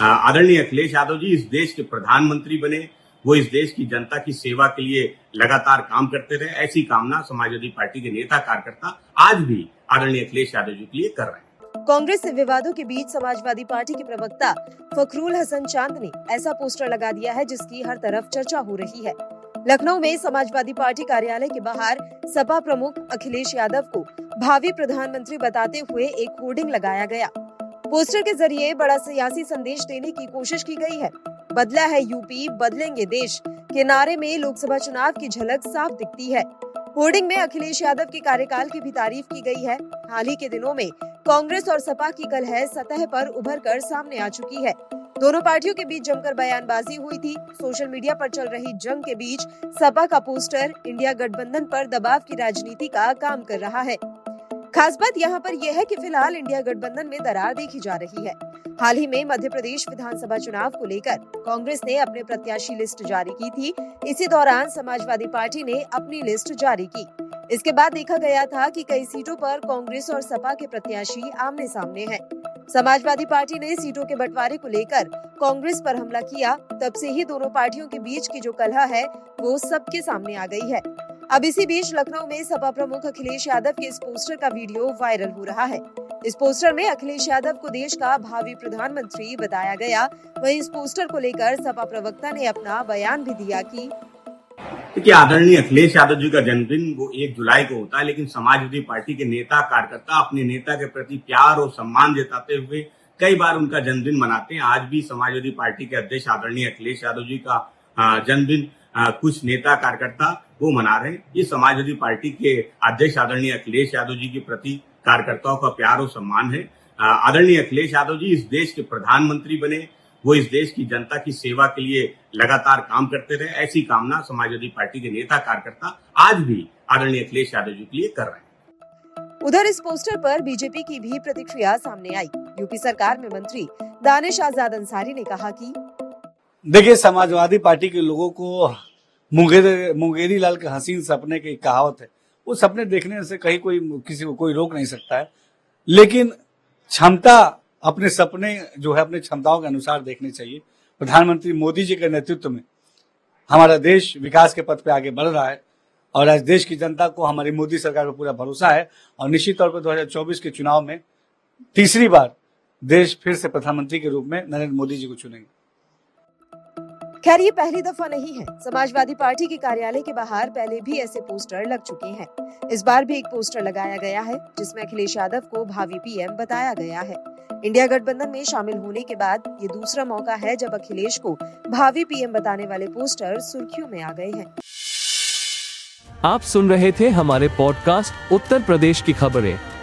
आदरणीय अखिलेश यादव जी, इस देश के प्रधानमंत्री बने। वो इस देश की जनता की सेवा के लिए लगातार काम करते रहे। ऐसी कामना समाजवादी पार्टी के नेता कार्यकर्ता आज भी आदरणीय अखिलेश यादव जी के लिए कर रहे हैं। कांग्रेस से विवादों के बीच समाजवादी पार्टी के प्रवक्ता फखरूल हसन चाँद ने ऐसा पोस्टर लगा दिया है जिसकी हर तरफ़ चर्चा हो रही है। लखनऊ में समाजवादी पार्टी कार्यालय के बाहर सपा प्रमुख अखिलेश यादव को भावी प्रधानमंत्री बताते हुए एक होर्डिंग लगाया गया। पोस्टर के ज़रिए बड़ा सियासी संदेश देने की कोशिश की गई है। बदला है यूपी, बदलेंगे देश। के नारे में लोकसभा चुनाव की झलक साफ़ दिखती है। होर्डिंग में अखिलेश यादव के कार्यकाल की भी तारीफ़ की गई है। हाल ही के दिनों में कांग्रेस और सपा की कलह सतह पर उभर कर सामने आ चुकी है। दोनों पार्टियों के बीच जमकर बयानबाजी हुई थी। सोशल मीडिया पर चल रही जंग के बीच सपा का पोस्टर इंडिया गठबंधन पर दबाव की राजनीति का काम कर रहा है। खास बात यहाँ पर यह है कि फ़िलहाल इंडिया गठबंधन में दरार देखी जा रही है। हाल ही में मध्य प्रदेश विधानसभा चुनाव को लेकर कांग्रेस ने अपने प्रत्याशी लिस्ट जारी की थी। इसी दौरान समाजवादी पार्टी ने अपनी लिस्ट जारी की। इसके बाद देखा गया था कि कई सीटों पर कांग्रेस और सपा के प्रत्याशी आमने सामने हैं। समाजवादी पार्टी ने सीटों के बंटवारे को लेकर कांग्रेस पर हमला किया। तब से ही दोनों पार्टियों के बीच की जो कलह है, वो सबके सामने आ गई है। अब इसी बीच लखनऊ में सपा प्रमुख अखिलेश यादव के इस पोस्टर का वीडियो वायरल हो रहा है। इस पोस्टर में अखिलेश यादव को देश का भावी प्रधानमंत्री बताया गया। वहीं इस पोस्टर को लेकर सपा प्रवक्ता ने अपना बयान भी दिया कि देखिए, आदरणीय अखिलेश यादव जी का जन्मदिन वो एक जुलाई को होता है, लेकिन समाजवादी पार्टी के नेता, कार्यकर्ता अपने नेता के प्रति प्यार और सम्मान जताते हुए कई बार उनका जन्मदिन मनाते हैं। आज भी समाजवादी पार्टी के अध्यक्ष आदरणीय अखिलेश यादव जी का जन्मदिन कुछ नेता कार्यकर्ता वो मना रहे हैं। ये समाजवादी पार्टी के अध्यक्ष आदरणीय अखिलेश यादव जी के प्रति कार्यकर्ताओं का प्यार और सम्मान है। आदरणीय अखिलेश यादव जी इस देश के प्रधानमंत्री बने। वो इस देश की जनता की सेवा के लिए लगातार काम करते रहे। ऐसी कामना समाजवादी पार्टी के नेता कार्यकर्ता आज भी आदरणीय अखिलेश यादव जी के लिए कर रहे हैं। उधर इस पोस्टर पर बीजेपी की भी प्रतिक्रिया सामने आई। यूपी सरकार में मंत्री दानिश आज़ाद अंसारी ने कहा कि देखिए, समाजवादी पार्टी के लोगों को मुंगेर मुंगेरी लाल के हसीन सपने की कहावत है। वो सपने देखने से कहीं कोई, किसी को कोई रोक नहीं सकता है। लेकिन क्षमता, अपने सपने जो है, अपने क्षमताओं के अनुसार देखने चाहिए। प्रधानमंत्री मोदी जी के नेतृत्व में हमारा देश विकास के पथ पे आगे बढ़ रहा है और आज देश की जनता को हमारी मोदी सरकार पर पूरा भरोसा है और निश्चित तौर पर 2024 के चुनाव में तीसरी बार देश फिर से प्रधानमंत्री के रूप में नरेंद्र मोदी जी को चुनेंगे। खैर, ये पहली दफ़ा नहीं है। समाजवादी पार्टी के कार्यालय के बाहर पहले भी ऐसे पोस्टर लग चुके हैं। इस बार भी एक पोस्टर लगाया गया है, जिसमें अखिलेश यादव को भावी पीएम बताया गया है। इंडिया गठबंधन में शामिल होने के बाद ये दूसरा मौका है जब अखिलेश को भावी पीएम बताने वाले पोस्टर सुर्खियों में आ गए हैं। आप सुन रहे थे हमारे पॉडकास्ट उत्तर प्रदेश की खबरें।